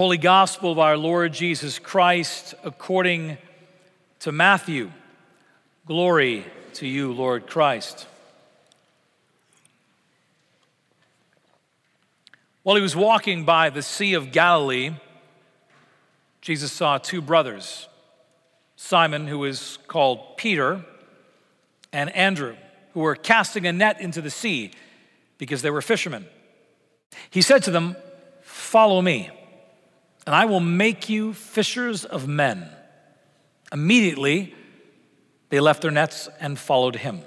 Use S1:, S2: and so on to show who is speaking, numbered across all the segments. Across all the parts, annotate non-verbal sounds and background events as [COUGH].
S1: Holy Gospel of our Lord Jesus Christ according to Matthew. Glory to you, Lord Christ. While he was walking by the Sea of Galilee, Jesus saw two brothers, Simon, who is called Peter, and Andrew, who were casting a net into the sea because they were fishermen. He said to them, Follow me, and I will make you fishers of men. Immediately, they left their nets and followed him.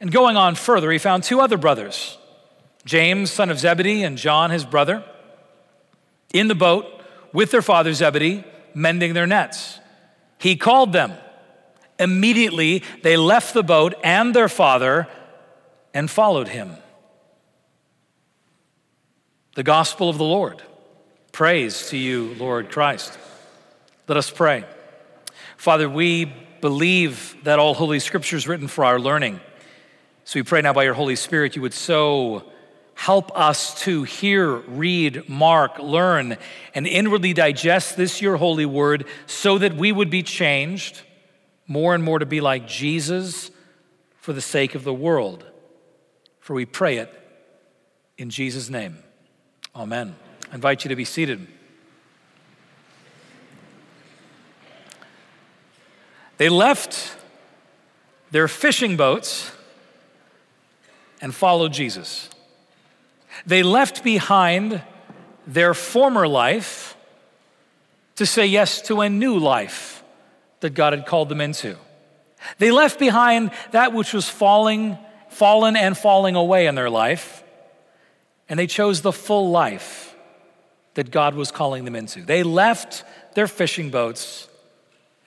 S1: And going on further, he found two other brothers, James, son of Zebedee, and John, his brother, in the boat with their father Zebedee, mending their nets. He called them. Immediately, they left the boat and their father and followed him. The gospel of the Lord. Praise to you, Lord Christ. Let us pray. Father, we believe that all Holy Scripture is written for our learning. So we pray now by your Holy Spirit, you would so help us to hear, read, mark, learn, and inwardly digest this, your holy word, so that we would be changed more and more to be like Jesus for the sake of the world. For we pray it in Jesus' name. Amen. I invite you to be seated. They left their fishing boats and followed Jesus. They left behind their former life to say yes to a new life that God had called them into. They left behind that which was falling, fallen and falling away in their life, and they chose the full life that God was calling them into. They left their fishing boats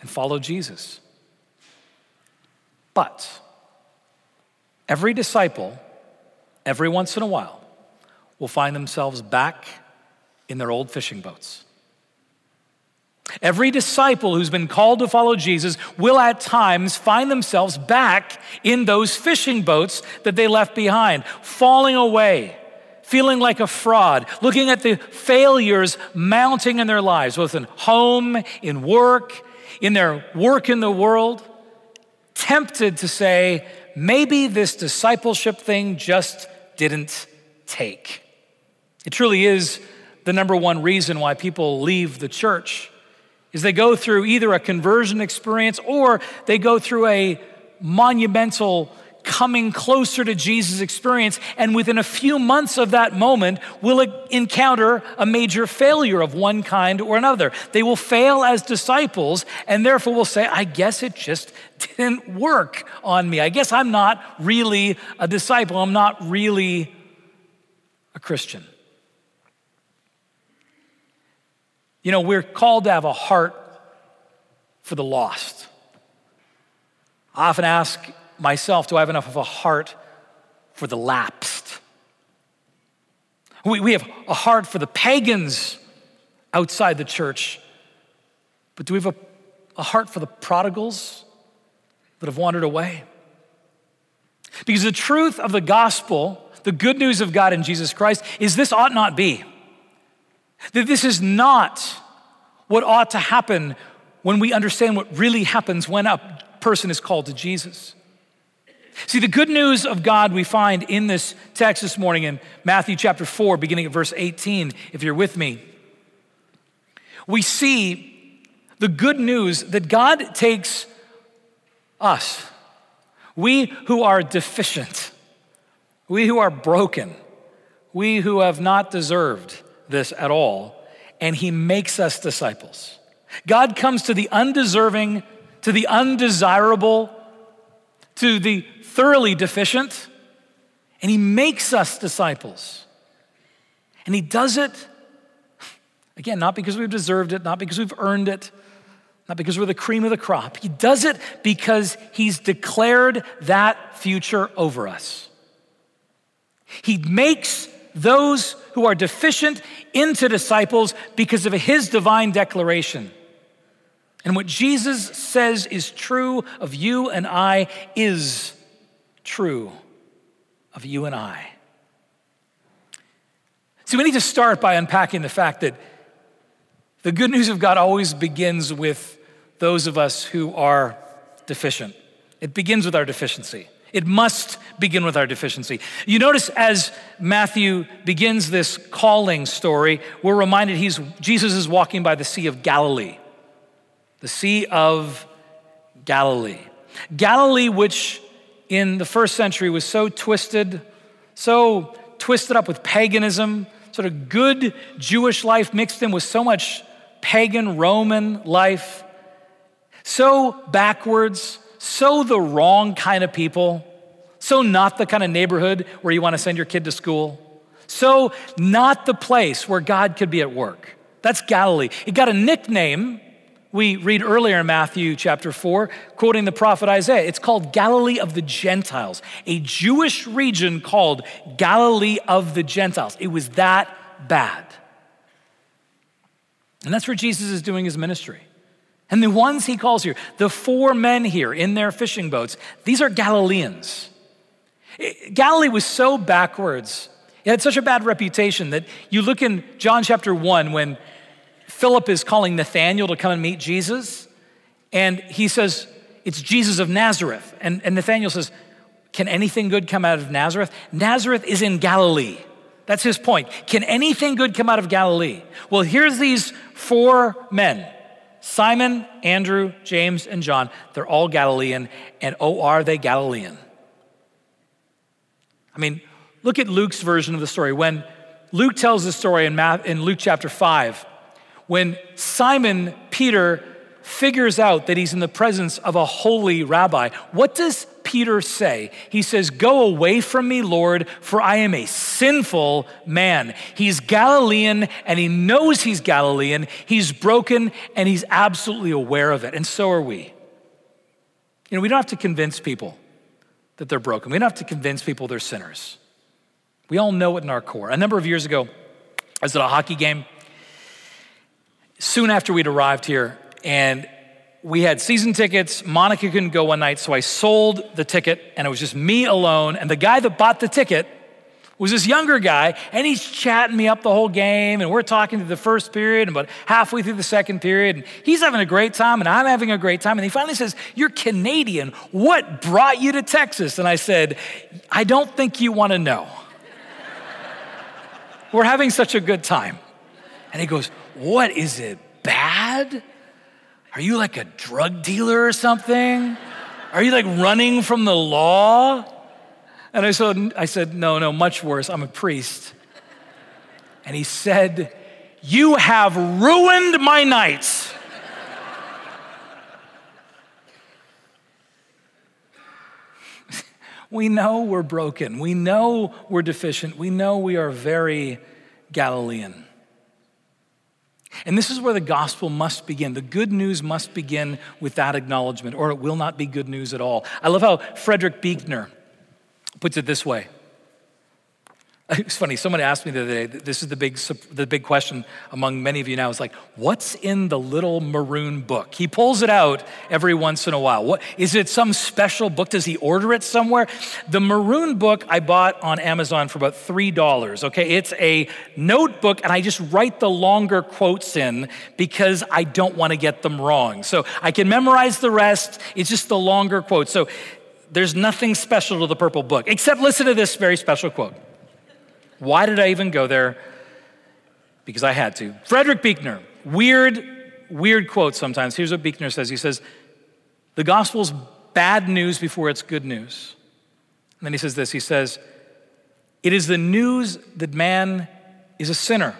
S1: and followed Jesus. But every disciple, every once in a while, will find themselves back in their old fishing boats. Every disciple who's been called to follow Jesus will at times find themselves back in those fishing boats that they left behind, falling away feeling like a fraud, looking at the failures mounting in their lives, both in home, in work, in their work in the world, tempted to say, maybe this discipleship thing just didn't take. It truly is the number one reason why people leave the church is they go through either a conversion experience or they go through a monumental coming closer to Jesus' experience, and within a few months of that moment, will encounter a major failure of one kind or another. They will fail as disciples, and therefore will say, I guess it just [LAUGHS] didn't work on me. I guess I'm not really a disciple. I'm not really a Christian. You know, we're called to have a heart for the lost. I often ask myself, do I have enough of a heart for the lapsed? We, we have a heart for the pagans outside the church, but do we have a, a heart for the prodigals that have wandered away? Because the truth of the gospel, the good news of God in Jesus Christ, is this ought not be. That this is not what ought to happen when we understand what really happens when a person is called to Jesus. See, the good news of God we find in this text this morning in Matthew chapter 4, beginning at verse 18, if you're with me. We see the good news that God takes us, we who are deficient, we who are broken, we who have not deserved this at all, and He makes us disciples. God comes to the undeserving, to the undesirable, to the thoroughly deficient, and He makes us disciples. And He does it, again, not because we've deserved it, not because we've earned it, not because we're the cream of the crop. He does it because He's declared that future over us. He makes those who are deficient into disciples because of His divine declaration. And what Jesus says is true of you and I is true of you and I. See, we need to start by unpacking the fact that the good news of God always begins with those of us who are deficient. It begins with our deficiency. It must begin with our deficiency. You notice as Matthew begins this calling story, we're reminded he's, Jesus is walking by the Sea of Galilee. The Sea of Galilee. Galilee, which in the first century was so twisted, so twisted up with paganism, sort of good Jewish life mixed in with so much pagan Roman life, so backwards, so the wrong kind of people, so not the kind of neighborhood where you want to send your kid to school, so not the place where God could be at work. That's Galilee. It got a nickname. We read earlier in Matthew chapter 4, quoting the prophet Isaiah. It's called Galilee of the Gentiles, a Jewish region called Galilee of the Gentiles. It was that bad. And that's where Jesus is doing his ministry. And the ones he calls here, the four men here in their fishing boats, these are Galileans. Galilee was so backwards. It had such a bad reputation that you look in John chapter 1 when Philip is calling Nathanael to come and meet Jesus, and he says, It's Jesus of Nazareth. And, and Nathanael says, Can anything good come out of Nazareth? Nazareth is in Galilee. That's his point. Can anything good come out of Galilee? Well, here's these four men Simon, Andrew, James, and John, they're all Galilean, and oh, are they Galilean? I mean, look at Luke's version of the story. When Luke tells the story in, in Luke chapter 5, when Simon Peter figures out that he's in the presence of a holy rabbi, what does Peter say? He says, Go away from me, Lord, for I am a sinful man. He's Galilean and he knows he's Galilean. He's broken and he's absolutely aware of it. And so are we. You know, we don't have to convince people that they're broken, we don't have to convince people they're sinners. We all know it in our core. A number of years ago, I was at a hockey game. Soon after we'd arrived here, and we had season tickets. Monica couldn't go one night, so I sold the ticket, and it was just me alone. And the guy that bought the ticket was this younger guy, and he's chatting me up the whole game, and we're talking to the first period and about halfway through the second period, and he's having a great time, and I'm having a great time. And he finally says, You're Canadian. What brought you to Texas? And I said, I don't think you want to know. we're having such a good time. And he goes, What is it bad? Are you like a drug dealer or something? Are you like running from the law? And I said, I said, No, no, much worse. I'm a priest. And he said, You have ruined my nights. [LAUGHS] we know we're broken. We know we're deficient. We know we are very Galilean. And this is where the gospel must begin. The good news must begin with that acknowledgement, or it will not be good news at all. I love how Frederick Buechner puts it this way [LAUGHS] It's funny, someone asked me the other day, this is the big, the big question among many of you now, is like, what's in the little maroon book? He pulls it out every once in a while. What, is it some special book? Does he order it somewhere? The maroon book I bought on Amazon for about $3, okay? It's a notebook, and I just write the longer quotes in because I don't want to get them wrong. So I can memorize the rest, it's just the longer quotes. So there's nothing special to the purple book, except listen to this very special quote. Why did I even go there? Because I had to. Frederick Buechner, weird, weird quote sometimes. Here's what Buechner says He says, The gospel's bad news before it's good news. And then he says this He says, It is the news that man is a sinner,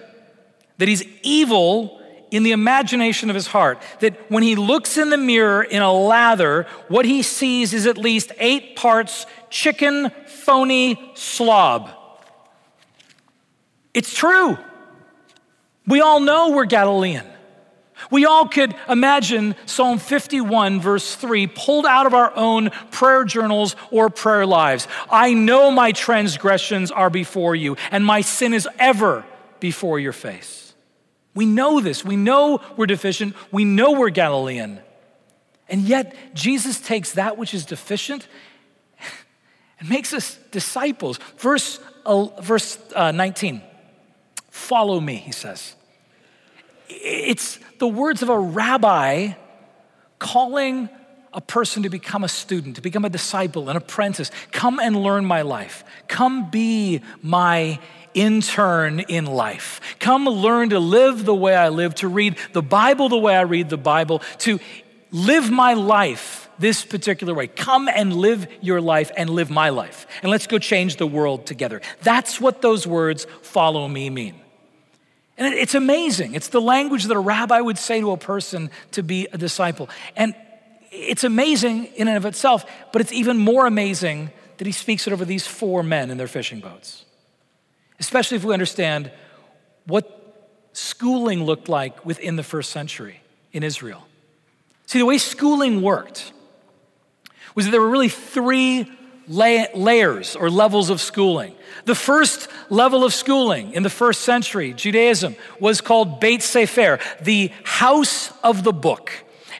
S1: that he's evil in the imagination of his heart, that when he looks in the mirror in a lather, what he sees is at least eight parts chicken, phony slob. It's true. We all know we're Galilean. We all could imagine Psalm 51, verse 3, pulled out of our own prayer journals or prayer lives. I know my transgressions are before you, and my sin is ever before your face. We know this. We know we're deficient. We know we're Galilean. And yet, Jesus takes that which is deficient [LAUGHS] and makes us disciples. Verse, uh, verse uh, 19. Follow me, he says. It's the words of a rabbi calling a person to become a student, to become a disciple, an apprentice. Come and learn my life. Come be my intern in life. Come learn to live the way I live, to read the Bible the way I read the Bible, to live my life this particular way. Come and live your life and live my life. And let's go change the world together. That's what those words, follow me, mean. And it's amazing. It's the language that a rabbi would say to a person to be a disciple. And it's amazing in and of itself, but it's even more amazing that he speaks it over these four men in their fishing boats. Especially if we understand what schooling looked like within the first century in Israel. See, the way schooling worked was that there were really three layers or levels of schooling. The first level of schooling in the first century, Judaism, was called Beit Sefer, the house of the book.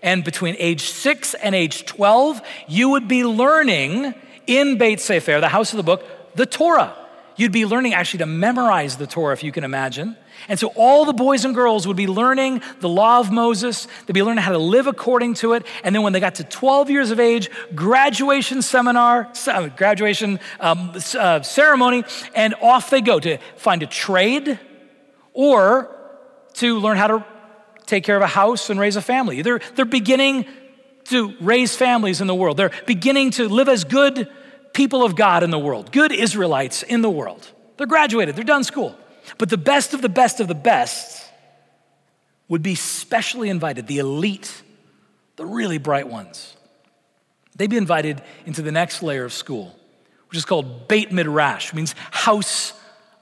S1: And between age six and age 12, you would be learning in Beit Sefer, the house of the book, the Torah. You'd be learning actually to memorize the Torah, if you can imagine. And so all the boys and girls would be learning the law of Moses. They'd be learning how to live according to it. And then when they got to 12 years of age, graduation seminar, uh, graduation um, uh, ceremony, and off they go to find a trade or to learn how to take care of a house and raise a family. They're, they're beginning to raise families in the world. They're beginning to live as good people of God in the world, good Israelites in the world. They're graduated, they're done school. But the best of the best of the best would be specially invited, the elite, the really bright ones. They'd be invited into the next layer of school, which is called Beit Midrash, means house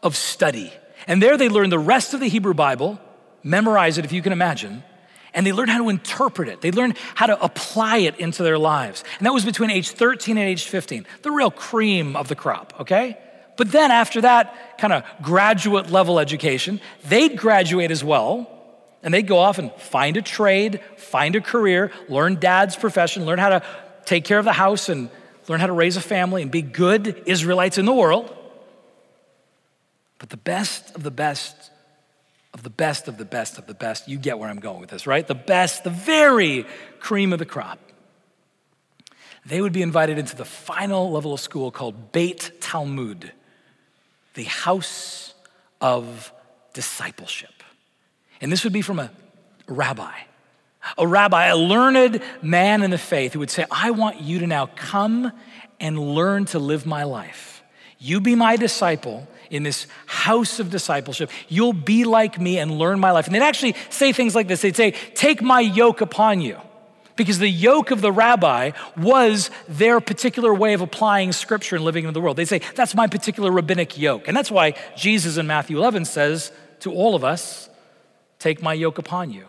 S1: of study. And there they learn the rest of the Hebrew Bible, memorize it if you can imagine, and they learn how to interpret it. They learn how to apply it into their lives. And that was between age 13 and age 15, the real cream of the crop, okay? But then after that kind of graduate level education, they'd graduate as well. And they'd go off and find a trade, find a career, learn dad's profession, learn how to take care of the house and learn how to raise a family and be good Israelites in the world. But the best of the best of the best of the best of the best. You get where I'm going with this, right? The best, the very cream of the crop. They would be invited into the final level of school called Beit Talmud, the house of discipleship. And this would be from a rabbi, a rabbi, a learned man in the faith who would say, I want you to now come and learn to live my life. You be my disciple, in this house of discipleship. You'll be like me and learn my life. And they'd actually say things like this they'd say, Take my yoke upon you. Because the yoke of the rabbi was their particular way of applying scripture and living in the world. They'd say, That's my particular rabbinic yoke. And that's why Jesus in Matthew 11 says to all of us, Take my yoke upon you.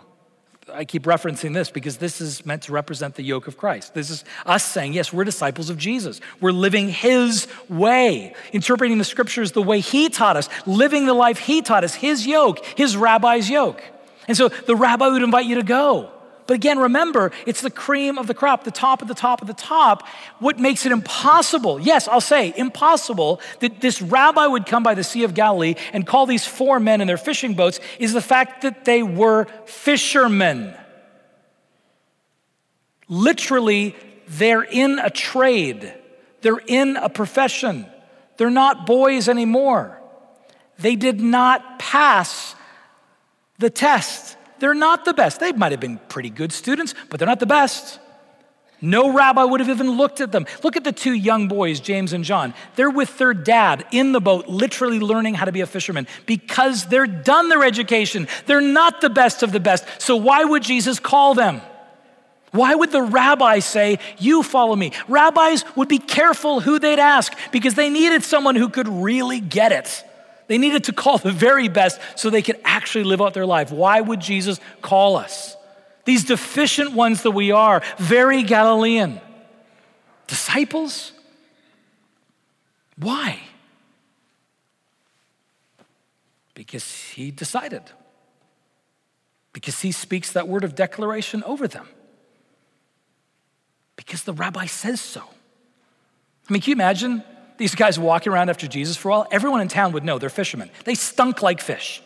S1: I keep referencing this because this is meant to represent the yoke of Christ. This is us saying, yes, we're disciples of Jesus. We're living His way, interpreting the scriptures the way He taught us, living the life He taught us, His yoke, His rabbi's yoke. And so the rabbi would invite you to go. But again, remember, it's the cream of the crop, the top of the top of the top. What makes it impossible, yes, I'll say impossible, that this rabbi would come by the Sea of Galilee and call these four men in their fishing boats is the fact that they were fishermen. Literally, they're in a trade, they're in a profession. They're not boys anymore. They did not pass the test. They're not the best. They might have been pretty good students, but they're not the best. No rabbi would have even looked at them. Look at the two young boys, James and John. They're with their dad in the boat, literally learning how to be a fisherman because they're done their education. They're not the best of the best. So, why would Jesus call them? Why would the rabbi say, You follow me? Rabbis would be careful who they'd ask because they needed someone who could really get it. They needed to call the very best so they could actually live out their life. Why would Jesus call us? These deficient ones that we are, very Galilean. Disciples? Why? Because he decided. Because he speaks that word of declaration over them. Because the rabbi says so. I mean, can you imagine these guys walking around after Jesus for a while, everyone in town would know they're fishermen. They stunk like fish.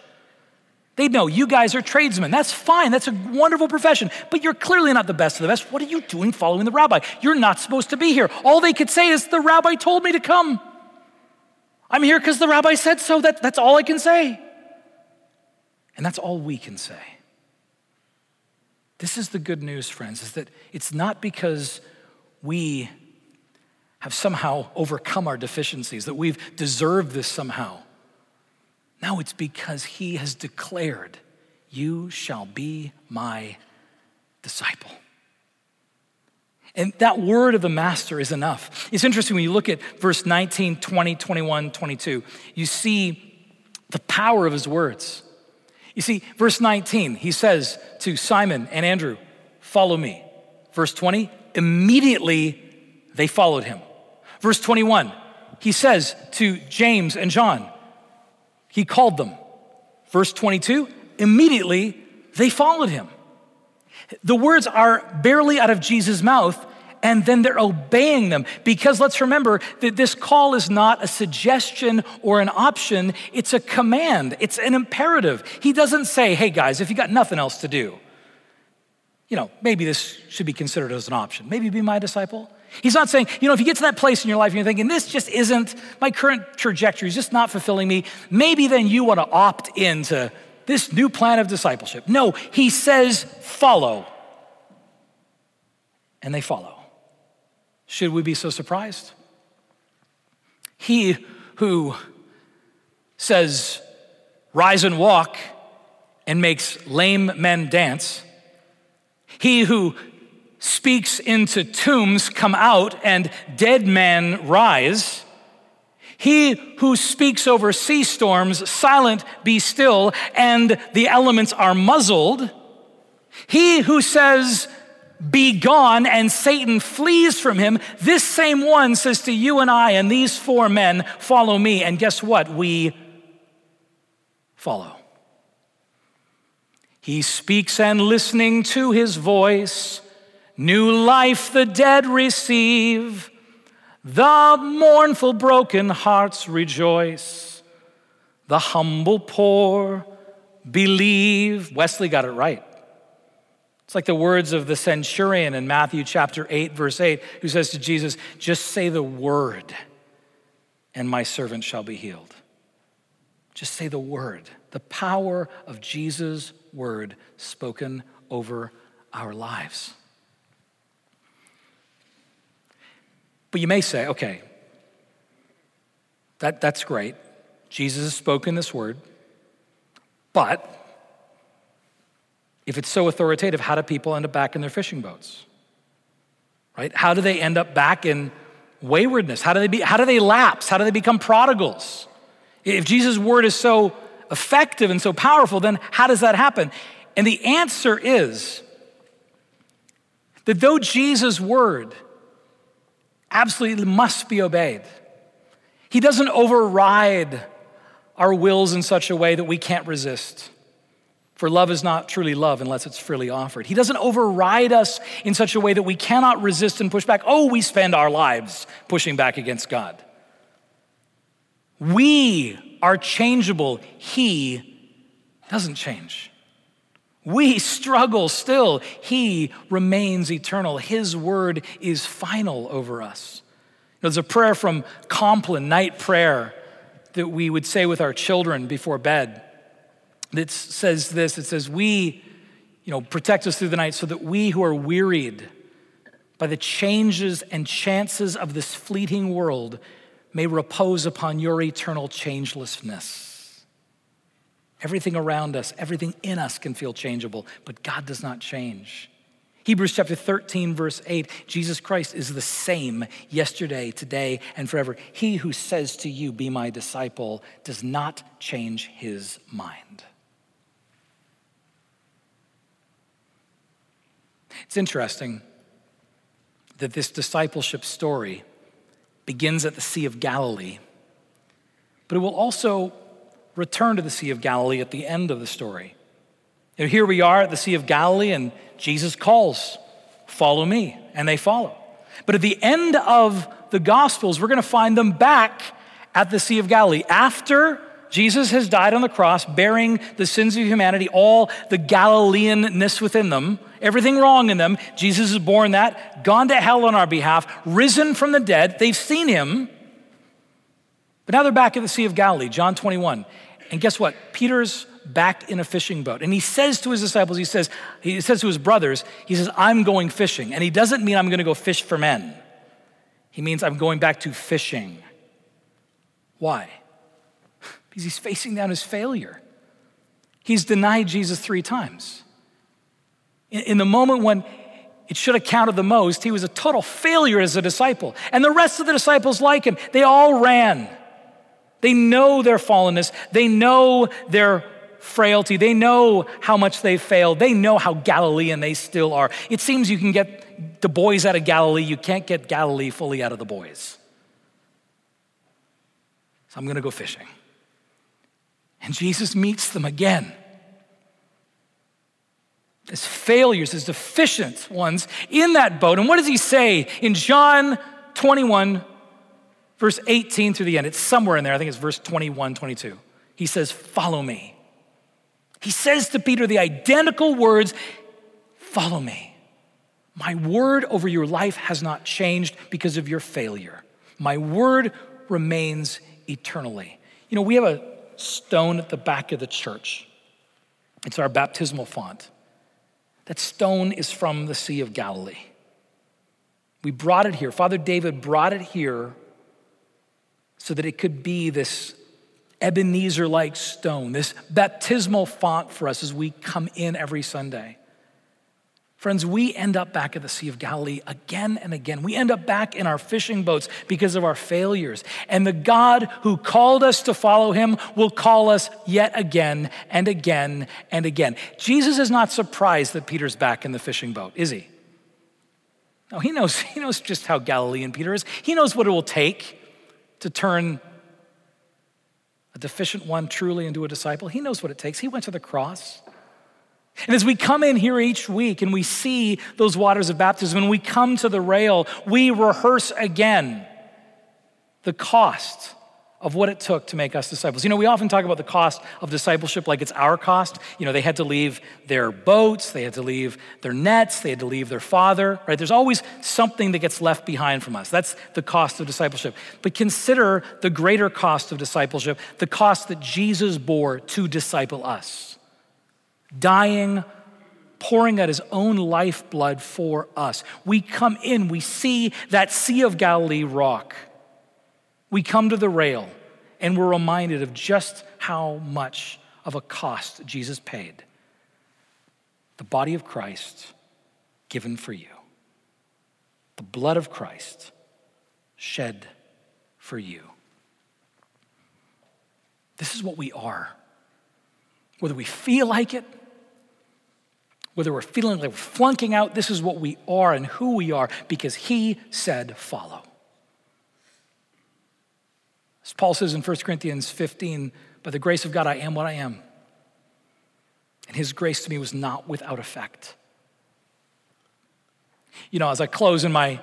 S1: They'd know you guys are tradesmen. That's fine. That's a wonderful profession. But you're clearly not the best of the best. What are you doing following the rabbi? You're not supposed to be here. All they could say is, The rabbi told me to come. I'm here because the rabbi said so. That, that's all I can say. And that's all we can say. This is the good news, friends, is that it's not because we have somehow overcome our deficiencies, that we've deserved this somehow. No, it's because he has declared, You shall be my disciple. And that word of the master is enough. It's interesting when you look at verse 19, 20, 21, 22, you see the power of his words. You see, verse 19, he says to Simon and Andrew, Follow me. Verse 20, immediately they followed him. Verse 21, he says to James and John, he called them. Verse 22, immediately they followed him. The words are barely out of Jesus' mouth, and then they're obeying them. Because let's remember that this call is not a suggestion or an option, it's a command, it's an imperative. He doesn't say, hey guys, if you got nothing else to do, you know, maybe this should be considered as an option. Maybe be my disciple. He's not saying, you know, if you get to that place in your life and you're thinking, this just isn't, my current trajectory is just not fulfilling me, maybe then you want to opt into this new plan of discipleship. No, he says, follow. And they follow. Should we be so surprised? He who says, rise and walk, and makes lame men dance, he who speaks into tombs come out and dead men rise. He who speaks over sea storms, silent be still, and the elements are muzzled. He who says, be gone, and Satan flees from him, this same one says to you and I and these four men, follow me. And guess what? We follow. He speaks and listening to his voice New life the dead receive, the mournful broken hearts rejoice, the humble poor believe. Wesley got it right. It's like the words of the centurion in Matthew chapter 8, verse 8, who says to Jesus, Just say the word, and my servant shall be healed. Just say the word, the power of Jesus' word spoken over our lives. But you may say, okay, that, that's great. Jesus has spoken this word. But if it's so authoritative, how do people end up back in their fishing boats? Right? How do they end up back in waywardness? How do they, be, how do they lapse? How do they become prodigals? If Jesus' word is so effective and so powerful, then how does that happen? And the answer is that though Jesus' word absolutely must be obeyed. He doesn't override our wills in such a way that we can't resist. For love is not truly love unless it's freely offered. He doesn't override us in such a way that we cannot resist and push back. Oh, we spend our lives pushing back against God. We are changeable, He doesn't change. We struggle still. He remains eternal. His word is final over us. There's a prayer from Compline, night prayer, that we would say with our children before bed. That says this it says, We, you know, protect us through the night so that we who are wearied by the changes and chances of this fleeting world may repose upon your eternal changelessness. Everything around us, everything in us can feel changeable, but God does not change. Hebrews chapter 13, verse 8 Jesus Christ is the same yesterday, today, and forever. He who says to you, Be my disciple, does not change his mind. It's interesting that this discipleship story begins at the Sea of Galilee, but it will also return to the Sea of Galilee at the end of the story. And here we are at the Sea of Galilee, and Jesus calls, Follow me, and they follow. But at the end of the Gospels, we're going to find them back at the Sea of Galilee after Jesus has died on the cross, bearing the sins of humanity, all the Galileanness within them, everything wrong in them. Jesus has borne that, gone to hell on our behalf, risen from the dead. They've seen him. But now they're back at the Sea of Galilee, John 21. And guess what? Peter's back in a fishing boat. And he says to his disciples, he says, he says to his brothers, he says, I'm going fishing. And he doesn't mean I'm going to go fish for men. He means I'm going back to fishing. Why? [LAUGHS] Because he's facing down his failure. He's denied Jesus three times. In, in the moment when it should have counted the most, he was a total failure as a disciple. And the rest of the disciples, like him, they all ran. They know their fallenness, they know their frailty, they know how much they failed, they know how Galilean they still are. It seems you can get the boys out of Galilee, you can't get Galilee fully out of the boys. So I'm going to go fishing. And Jesus meets them again. As failures, as deficient ones in that boat. And what does he say in John 21, verse 18 through the end? It's somewhere in there. I think it's verse 21, 22. He says, Follow me. He says to Peter the identical words Follow me. My word over your life has not changed because of your failure. My word remains eternally. You know, we have a stone at the back of the church, it's our baptismal font. That stone is from the Sea of Galilee. We brought it here. Father David brought it here so that it could be this Ebenezer like stone, this baptismal font for us as we come in every Sunday. Friends, we end up back at the Sea of Galilee again and again. We end up back in our fishing boats because of our failures. And the God who called us to follow him will call us yet again and again and again. Jesus is not surprised that Peter's back in the fishing boat, is he? No, he knows, [LAUGHS] he knows just how Galilean Peter is. He knows what it will take to turn a deficient one truly into a disciple. He knows what it takes. He went to the cross. And as we come in here each week and we see those waters of baptism and we come to the rail, we rehearse again the cost of what it took to make us disciples. You know, we often talk about the cost of discipleship like it's our cost. You know, they had to leave their boats, they had to leave their nets, they had to leave their father, right? There's always something that gets left behind from us. That's the cost of discipleship. But consider the greater cost of discipleship, the cost that Jesus bore to disciple us. Dying, pouring out his own lifeblood for us. We come in, we see that Sea of Galilee rock we come to the rail and we're reminded of just how much of a cost Jesus paid. The body of Christ given for you, the blood of Christ shed for you. This is what we are. Whether we feel like it, whether we're feeling like we're flunking out, this is what we are and who we are because He said, Follow. As Paul says in 1 Corinthians 15, by the grace of God, I am what I am. And his grace to me was not without effect. You know, as I close in my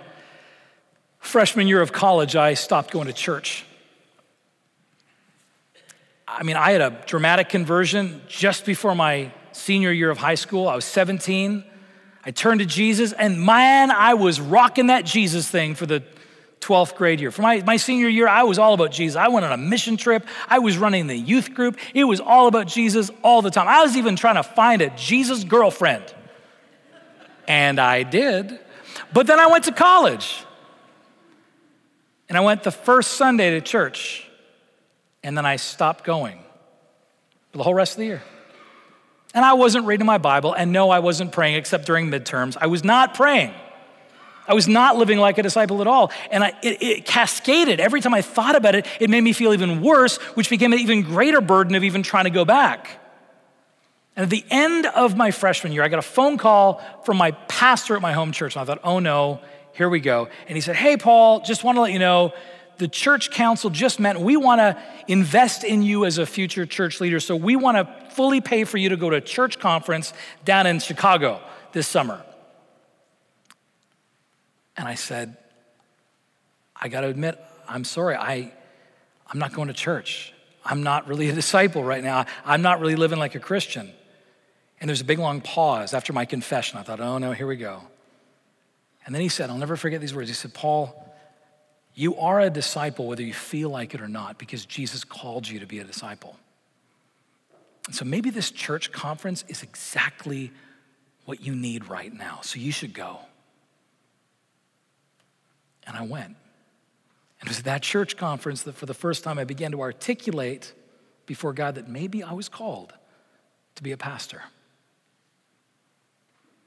S1: freshman year of college, I stopped going to church. I mean, I had a dramatic conversion just before my senior year of high school. I was 17. I turned to Jesus, and man, I was rocking that Jesus thing for the 12th grade year. For my, my senior year, I was all about Jesus. I went on a mission trip. I was running the youth group. It was all about Jesus all the time. I was even trying to find a Jesus girlfriend. And I did. But then I went to college. And I went the first Sunday to church. And then I stopped going for the whole rest of the year. And I wasn't reading my Bible. And no, I wasn't praying except during midterms. I was not praying. I was not living like a disciple at all. And I, it, it, cascaded. Every time I thought about it, it made me feel even worse, which became an even greater burden of even trying to go back. And at the end of my freshman year, I got a phone call from my pastor at my home church. And I thought, oh no, here we go. And he said, hey, Paul, just want to let you know the church council just met. We want to invest in you as a future church leader. So we want to fully pay for you to go to a church conference down in Chicago this summer. And I said, I got to admit, I'm sorry, I, I'm not going to church. I'm not really a [LAUGHS] disciple right now. I'm not really living like a Christian. And there's a big long pause after my confession. I thought, oh no, here we go. And then he said, I'll never forget these words. He said, Paul, you are a disciple whether you feel like it or not because Jesus called you to be a disciple. And so maybe this church conference is exactly what you need right now. So you should go. And I went. And it was at that church conference that for the first time I began to articulate before God that maybe I was called to be a pastor.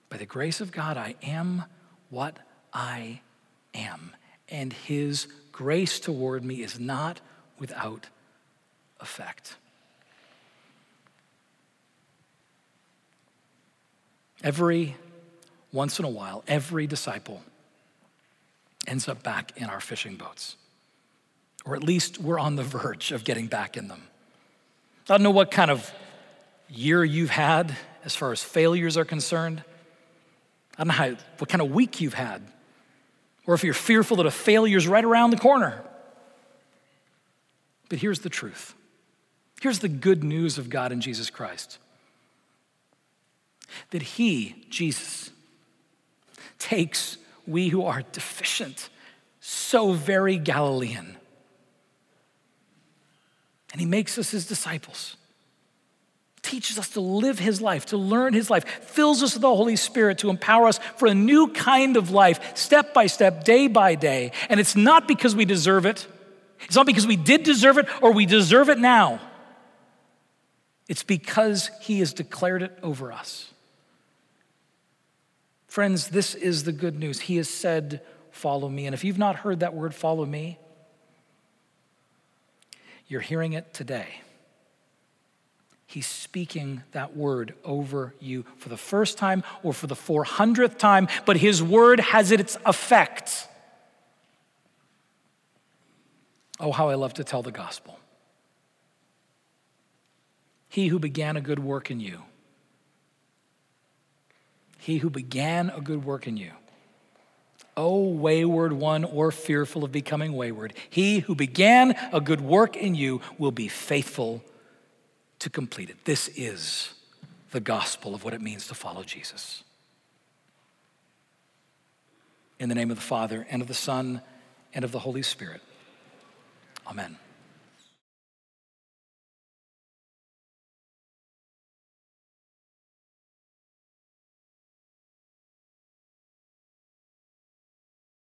S1: By the grace of God, I am what I am. And His grace toward me is not without effect. Every once in a while, every disciple ends up back in our fishing boats. Or at least we're on the [LAUGHS] verge of getting back in them. I don't know what kind of year you've had as far as failures are concerned. I don't know how, what kind of week you've had. Or if you're fearful that a failure is right around the corner. But here's the truth. Here's the good news of God in Jesus Christ that He, Jesus, takes we who are deficient, so very Galilean, and He makes us His disciples. Teaches us to live his life, to learn his life, fills us with the Holy Spirit to empower us for a new kind of life, step by step, day by day. And it's not because we deserve it, it's not because we did deserve it or we deserve it now. It's because he has declared it over us. Friends, this is the good news. He has said, Follow me. And if you've not heard that word, follow me, you're hearing it today. He's speaking that word over you for the first time or for the 400th time, but his word has its effect. Oh, how I love to tell the gospel. He who began a good work in you he who began a good work in you. O wayward one or fearful of becoming wayward, he who began a good work in you will be faithful to complete it. This is the gospel of what it means to follow Jesus. In the name of the Father, and of the Son, and of the Holy Spirit. Amen.